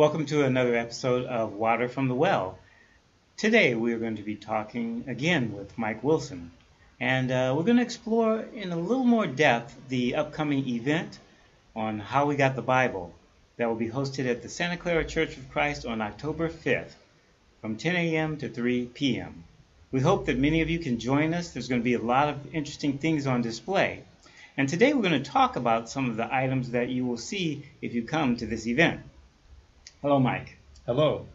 Welcome to another episode of Water from the Well. Today we are going to be talking again with Mike Wilson, and uh, we're going to explore in a little more depth the upcoming event on how we got the Bible that will be hosted at the Santa Clara Church of Christ on October 5th from 10 a.m. to 3 p.m. We hope that many of you can join us. There's going to be a lot of interesting things on display. And today we're going to talk about some of the items that you will see if you come to this event. Hello, Mike. Hello.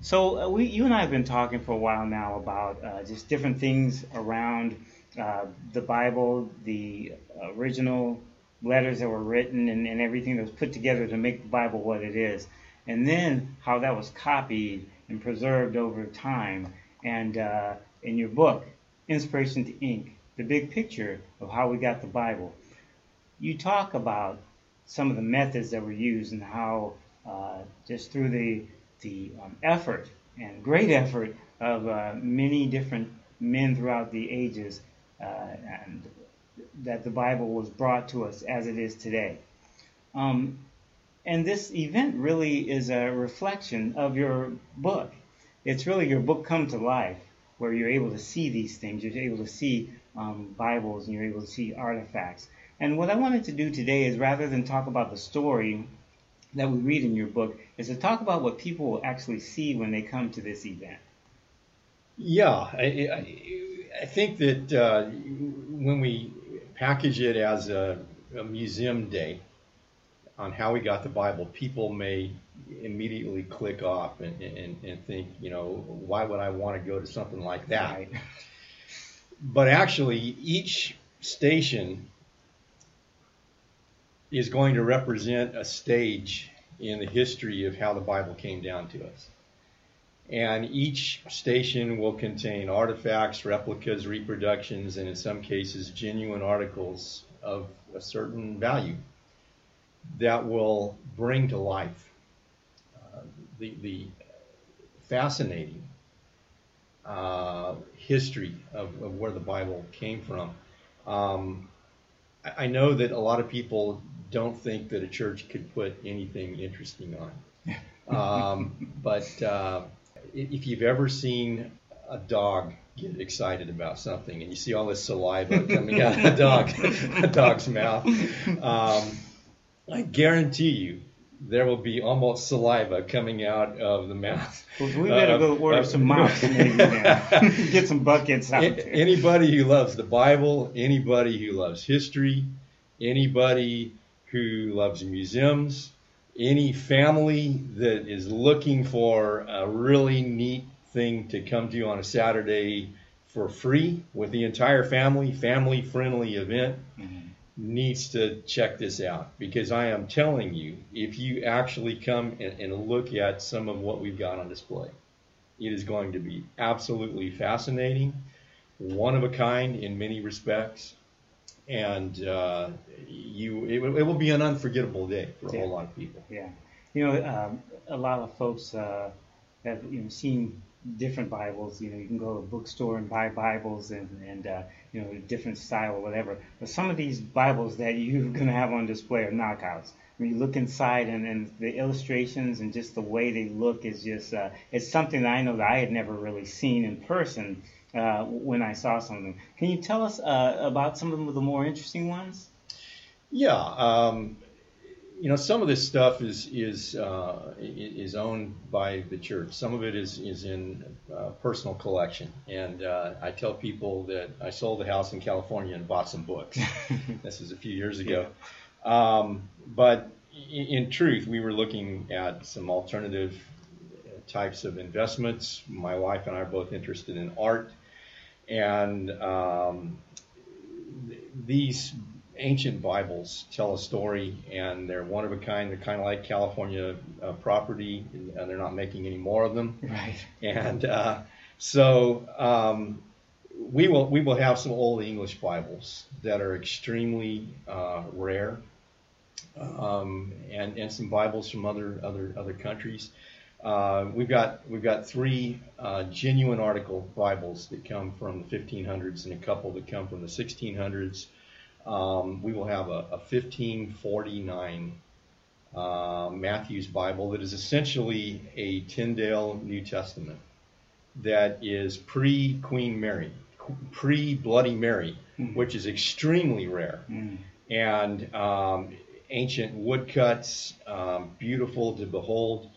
So uh, we, you and I have been talking for a while now about uh, just different things around uh, the Bible, the original letters that were written, and, and everything that was put together to make the Bible what it is, and then how that was copied and preserved over time. And uh, in your book, Inspiration to Ink, the big picture of how we got the Bible, you talk about some of the methods that were used and how uh, just through the the um, effort and great effort of uh, many different men throughout the ages, uh, and that the Bible was brought to us as it is today. Um, and this event really is a reflection of your book. It's really your book come to life, where you're able to see these things. You're able to see um, Bibles and you're able to see artifacts. And what I wanted to do today is rather than talk about the story that we read in your book is to talk about what people will actually see when they come to this event. Yeah, I, I, I think that uh, when we package it as a, a, museum day on how we got the Bible, people may immediately click off and, and, and think, you know, why would I want to go to something like that? Right. But actually, each station is going to represent a stage in the history of how the Bible came down to us. And each station will contain artifacts, replicas, reproductions, and in some cases, genuine articles of a certain value that will bring to life uh, the, the fascinating uh, history of, of, where the Bible came from. Um, I know that a lot of people don't think that a church could put anything interesting on. Um, but uh, if you've ever seen a dog get excited about something and you see all this saliva coming out of a dog, a dog's mouth, um, I guarantee you there will be almost saliva coming out of the mouth. Well, we better uh, go order uh, some mops maybe get some buckets out. Anybody who loves the Bible, anybody who loves history, anybody who loves museums, any family that is looking for a really neat thing to come to you on a Saturday for free with the entire family, family friendly event. Mm-hmm needs to check this out because I am telling you, if you actually come and, and, look at some of what we've got on display, it is going to be absolutely fascinating, one of a kind in many respects, and uh, you it, it, will be an unforgettable day for a yeah. whole lot of people. Yeah, you know, um, a lot of folks uh, have you know seen different Bibles. You know, you can go to a bookstore and buy Bibles and, and uh, you know, different style or whatever. But some of these Bibles that you're going to have on display are knockouts. When you look inside and, and the illustrations and just the way they look is just, uh, it's something that I know that I had never really seen in person uh, when I saw some of them. Can you tell us uh, about some of the more interesting ones? Yeah. Um, you know, some of this stuff is is uh, is owned by the church. Some of it is is in uh, personal collection. And uh, I tell people that I sold the house in California and bought some books. this was a few years ago. Um, but in, in, truth, we were looking at some alternative types of investments. My wife and I are both interested in art, and um, these ancient Bibles tell a story, and they're one of a kind. They're kind of like California uh, property, and they're not making any more of them. Right. And uh, so um, we will we will have some old English Bibles that are extremely uh, rare, um, and and some Bibles from other other other countries. Uh, we've got we've got three uh, genuine article Bibles that come from the 1500s and a couple that come from the 1600s. Um, we will have a, a 1549 uh, Matthew's Bible that is essentially a Tyndale New Testament that is pre Queen Mary, pre Bloody Mary, mm. which is extremely rare. Mm. And um, ancient woodcuts, um, beautiful to behold.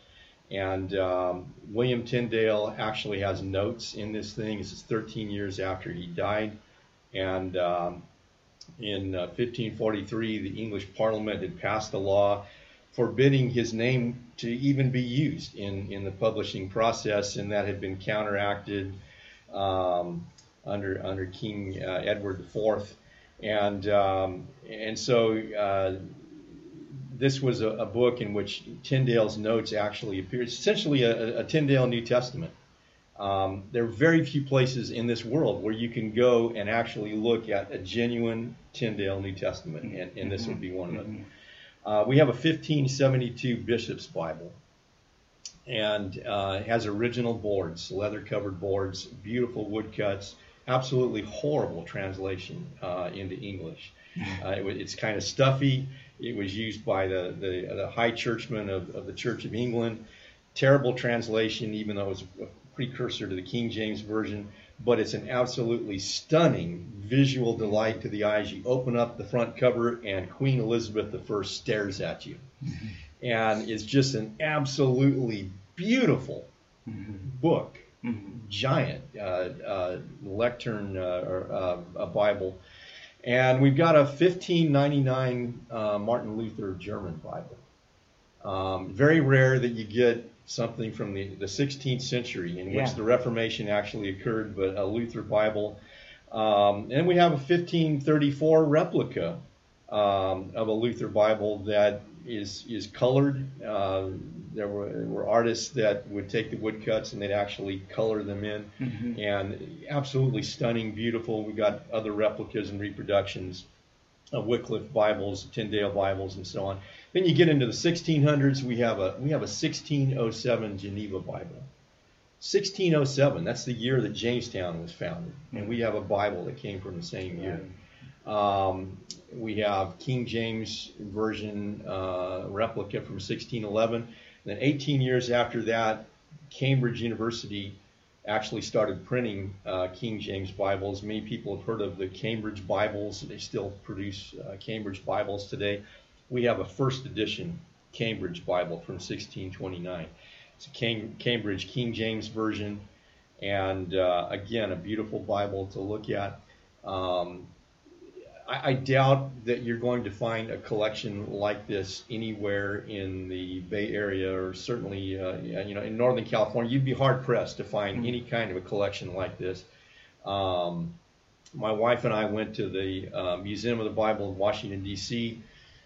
And um, William Tyndale actually has notes in this thing. This is 13 years after he died. And um, in uh, 1543, the English Parliament had passed a law forbidding his name to even be used in, in the publishing process, and that had been counteracted um, under under King uh, Edward IV, and um, and so uh, this was a, a, book in which Tyndale's notes actually appear. It's essentially a, a Tyndale New Testament. Um, there are very few places in this world where you can go and actually look at a genuine Tyndale New Testament, and, and this would be one of them. Uh, we have a 1572 Bishop's Bible, and uh, has original boards, leather-covered boards, beautiful woodcuts, absolutely horrible translation uh, into English. Uh, it, it's kind of stuffy. It was used by the, the, the high churchmen of, of, the Church of England. Terrible translation, even though it was a precursor to the King James Version but it's an absolutely stunning visual delight to the eyes. You open up the front cover, and Queen Elizabeth I stares at you. Mm-hmm. And it's just an absolutely beautiful mm-hmm. book, mm-hmm. giant uh, uh, lectern uh, or uh, a Bible. And we've got a 1599 uh, Martin Luther German Bible. Um, very rare that you get something from the, the 16th century in which the Reformation actually occurred, but a Luther Bible. Um, and we have a 1534 replica um, of a Luther Bible that is is colored. Uh, there were, were, artists that would take the woodcuts and they'd actually color them in, mm-hmm. and absolutely stunning, beautiful. We got other replicas and reproductions of Wycliffe Bibles, Tyndale Bibles, and so on. Then you get into the 1600s. We have a we have a 1607 Geneva Bible. 1607. That's the year that Jamestown was founded, and we have a Bible that came from the same year. Um, we have King James version uh, replica from 1611. And then 18 years after that, Cambridge University actually started printing uh, King James Bibles. Many people have heard of the Cambridge Bibles. They still produce uh, Cambridge Bibles today we have a first edition Cambridge Bible from 1629. It's a Cambridge King James version, and uh, again, a beautiful Bible to look at. Um, I, I, doubt that you're going to find a collection like this anywhere in the Bay Area, or certainly, uh, you know, in Northern California. You'd be hard pressed to find mm-hmm. any kind of a collection like this. Um, my wife and I went to the uh, Museum of the Bible in Washington D.C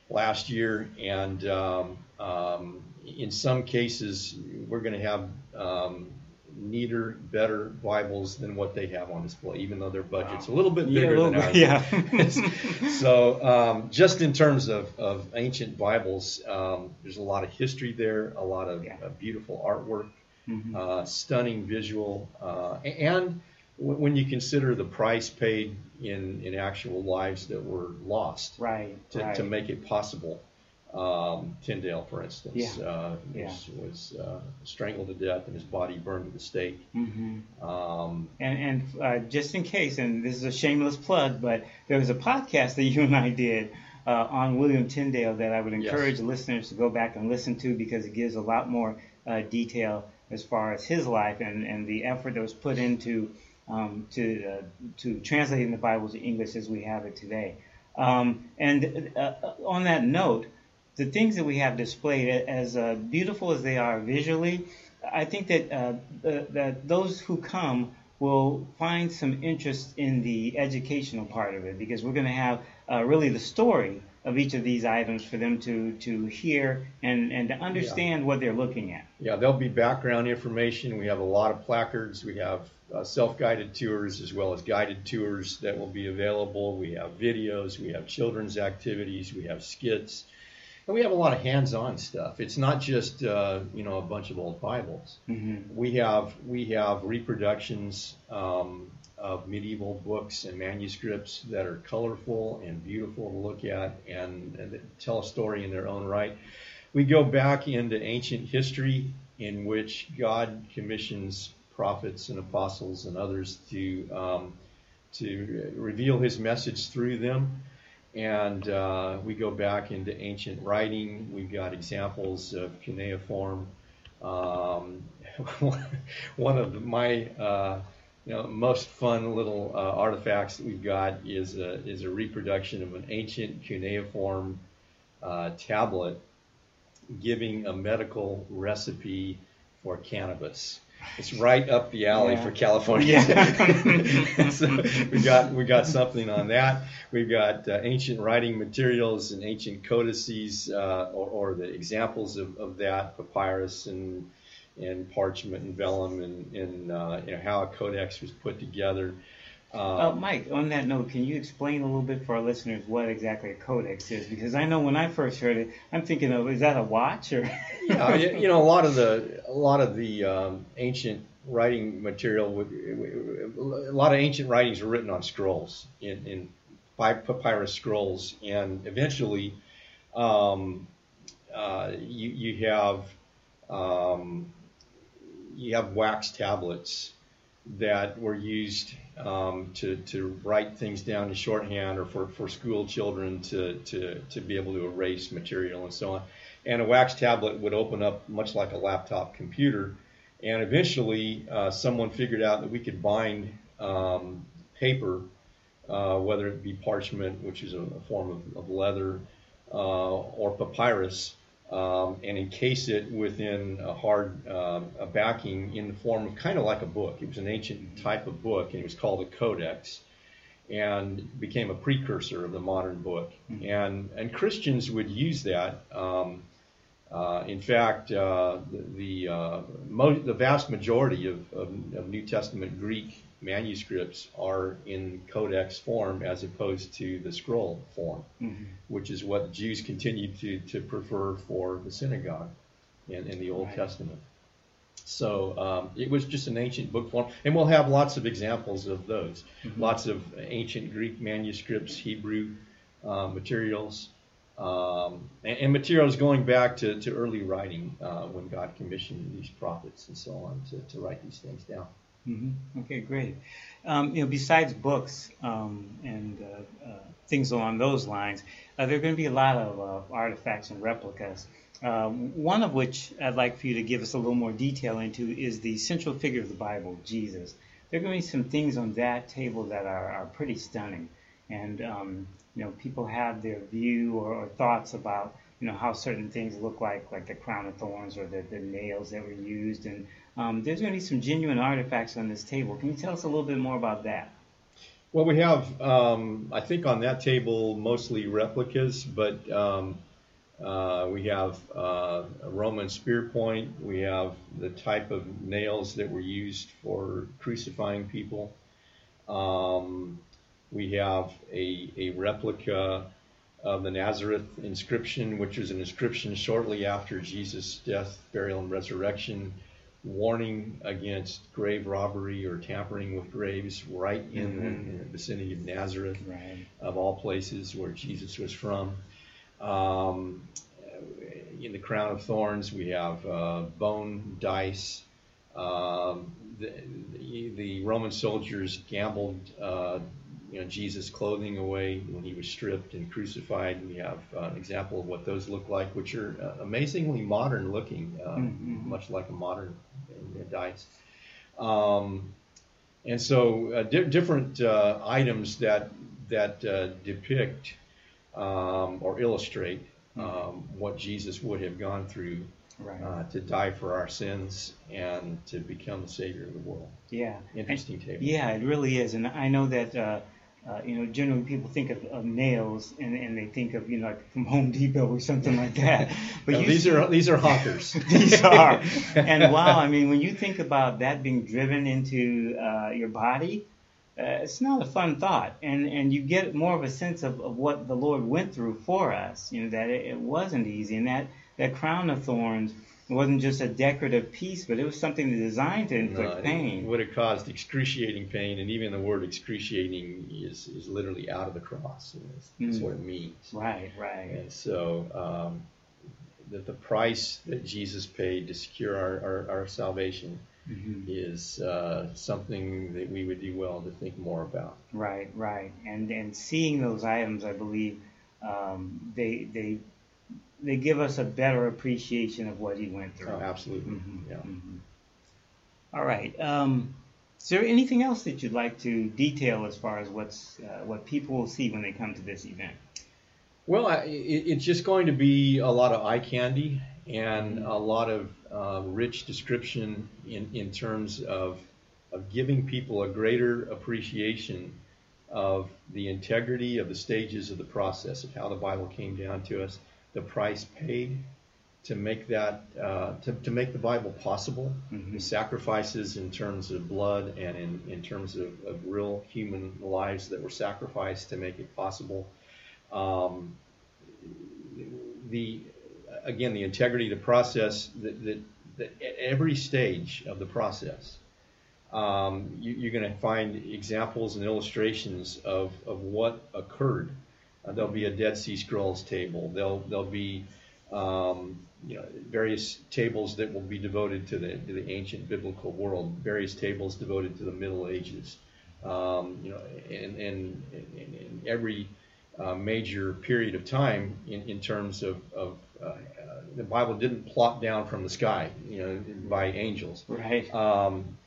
last year, and um, um, in some cases, we're going to have um, neater, better Bibles than what they have on display, even though their budget's wow. a little bit bigger yeah, than ours. Yeah. so, um, just in terms of, of ancient Bibles, um, there's a lot of history there, a lot of yeah. uh, beautiful artwork, mm-hmm. uh, stunning visual, uh, and when you consider the price paid in, in actual lives that were lost right, to, right. to make it possible. Um, Tyndale, for instance, yeah. Uh, yeah. was, was uh, strangled to death and his body burned at the stake. Mm-hmm. Um, and and uh, just in case, and this is a shameless plug, but there was a podcast that you and I did uh, on William Tyndale that I would encourage yes. listeners to go back and listen to because it gives a lot more uh, detail as far as his life and, and the effort that was put into um, to uh, to translating the Bible to English as we have it today. Um, and uh, on that note, the things that we have displayed, as uh, beautiful as they are visually, I think that uh, that those who come will find some interest in the educational part of it because we're going to have uh, really the story of each of these items for them to to hear and and to understand yeah. what they're looking at. Yeah, there'll be background information. We have a lot of placards. We have uh, self-guided tours as well as guided tours that will be available. We have videos, we have children's activities, we have skits, and we have a lot of hands-on stuff. It's not just uh, you know a bunch of old Bibles. Mm-hmm. We have we have reproductions um, of medieval books and manuscripts that are colorful and beautiful to look at and, and tell a story in their own right. we go back into ancient history in which God commissions prophets and apostles and others to um, to reveal His message through them. And uh, we go back into ancient writing. We've got examples of cuneiform. Um, one of my uh, you know, most fun little uh, artifacts that we've got is a, is a reproduction of an ancient cuneiform uh, tablet giving a medical recipe for cannabis. It's right up the alley yeah. for California. Yeah. so we got we got something on that. We've got uh, ancient writing materials and ancient codices, uh, or, or, the examples of, of that papyrus and and parchment and vellum and, and uh, you know, how a codex was put together. Uh, uh, Mike, on that note, can you explain a little bit for our listeners what exactly a codex is? Because I know when I first heard it, I'm thinking of is that a watch or? yeah, you know, a lot of the a lot of the um, ancient writing material, a lot of ancient writings were written on scrolls in, in papyrus scrolls, and eventually, um, uh, you you have um, you have wax tablets that were used um, to, to write things down in shorthand or for, for school children to, to, to be able to erase material and so on. And a wax tablet would open up much like a laptop computer. And eventually, uh, someone figured out that we could bind um, paper, uh, whether it be parchment, which is a, a form of, of leather, uh, or papyrus, um, and encase it within a hard uh, a backing in the form of kind of like a book. It was an ancient type of book, and it was called a codex, and became a precursor of the modern book. Mm-hmm. And and Christians would use that. Um, uh, in fact, uh, the the, uh, mo- the vast majority of, of, of New Testament Greek manuscripts are in codex form as opposed to the scroll form, mm-hmm. which is what Jews continued to, to prefer for the synagogue in, in the Old right. Testament. So um, it was just an ancient book form, and we'll have lots of examples of those. Mm-hmm. Lots of ancient Greek manuscripts, Hebrew uh, materials, um, and, and, materials going back to, to early writing uh, when God commissioned these prophets and so on to, to write these things down. Mm-hmm. Okay, great. Um, you know, besides books um, and uh, uh, things along those lines, uh, there are going to be a lot of uh, artifacts and replicas. Um, one of which I'd like for you to give us a little more detail into is the central figure of the Bible, Jesus. There are going to be some things on that table that are, are pretty stunning, and um, you know, people have their view or, or thoughts about you know how certain things look like, like the crown of thorns or the, the nails that were used, and um, there's going to be some genuine artifacts on this table. Can you tell us a little bit more about that? Well, we have, um, I think, on that table mostly replicas, but um, uh, we have uh, a Roman spear point. We have the type of nails that were used for crucifying people. Um, we have a, a replica of the Nazareth inscription, which is an inscription shortly after Jesus' death, burial, and resurrection warning against grave robbery or tampering with graves right in, mm-hmm. the, in the, vicinity of Nazareth, right. of all places where Jesus was from. Um, in the crown of thorns, we have uh, bone dice. Um, the, the, Roman soldiers gambled uh, you know, Jesus' clothing away when he was stripped and crucified. We have uh, an example of what those look like, which are uh, amazingly modern looking, uh, mm-hmm. much like a modern dice. Um, and so uh, di- different uh, items that that uh, depict um, or illustrate um, what Jesus would have gone through right. uh, to die for our sins and to become the Savior of the world. Yeah. Interesting table. Yeah, it really is. And I know that uh, you know, generally people think of, of nails and, and they think of, you know, like from Home Depot or something like that. But no, these see, are these are hawkers. these are. And wow, I mean, when you think about that being driven into uh, your body, uh, it's not a fun thought. And and you get more of a sense of, of what the Lord went through for us. You know, that it, it wasn't easy, and that that crown of thorns it wasn't just a decorative piece, but it was something designed to inflict no, pain. It would have caused excruciating pain, and even the word excruciating is, is literally out of the cross. That's, mm. what it means. Right, right. And so, um, that the price that Jesus paid to secure our, our, our salvation Mhm. is uh, something that we would do well to think more about. Right, right, and and seeing those items, I believe um, they they they give us a better appreciation of what he went through. Oh, absolutely. Mhm, Yeah. mhm. All right. Um, is there anything else that you'd like to detail as far as what's uh, what people will see when they come to this event? Well, I, it, it's just going to be a lot of eye candy and Mm-hmm. a lot of uh, rich description in, in terms of, of giving people a greater appreciation of the integrity of the stages of the process of how the Bible came down to us, the price paid to make that uh, to, to make the Bible possible, Mhm. the sacrifices in terms of blood and in, in terms of, of real human lives that were sacrificed to make it possible. Um, the again the integrity of the process that, that, that at every stage of the process um, you, you're going to find examples and illustrations of, of what occurred uh, there'll be a Dead Sea Scrolls table there'll there'll be um, you know various tables that will be devoted to the to the ancient biblical world various tables devoted to the Middle Ages um, you know and and, and, and every uh, major period of time in, in terms of, of uh, uh, the Bible didn't plop down from the sky, you know, by angels. Right. Um,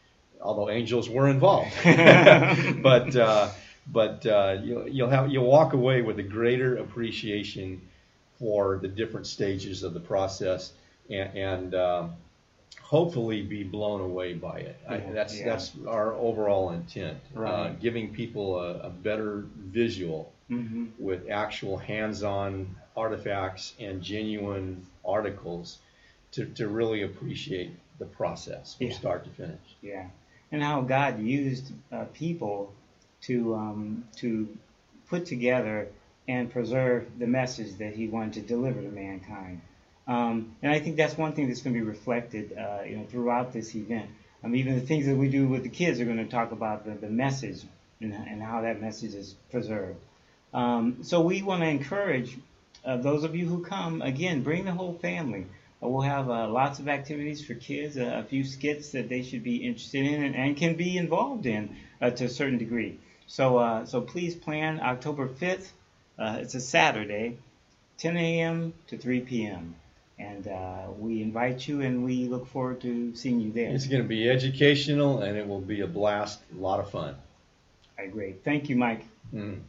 although angels were involved, but uh, but uh, you'll, you'll have you'll walk away with a greater appreciation for the different stages of the process and, and um, hopefully be blown away by it. I, that's yeah. that's our overall intent, uh, giving people a, a better visual hmm with actual hands-on artifacts and genuine articles to, to really appreciate the process from Yeah. start to finish. Yeah, and how God used uh, people to um, to put together and preserve the message that He wanted to deliver to mankind. Um, and I think that's one thing that's going to be reflected, uh, you know, throughout this event. Um, even the things that we do with the kids are going to talk about the, the message and, and how that message is preserved. Um, so we want to encourage uh, those of you who come again, bring the whole family. Uh, we'll have uh, lots of activities for kids, uh, a few skits that they should be interested in and, and can be involved in uh, to a certain degree. So, uh, so please plan October 5th. Uh, it's a Saturday, 10 a.m. to 3 p.m. And uh, we invite you, and we look forward to seeing you there. It's going to be educational and it will be a blast, a lot of fun. I agree. Thank you, Mike. Mm.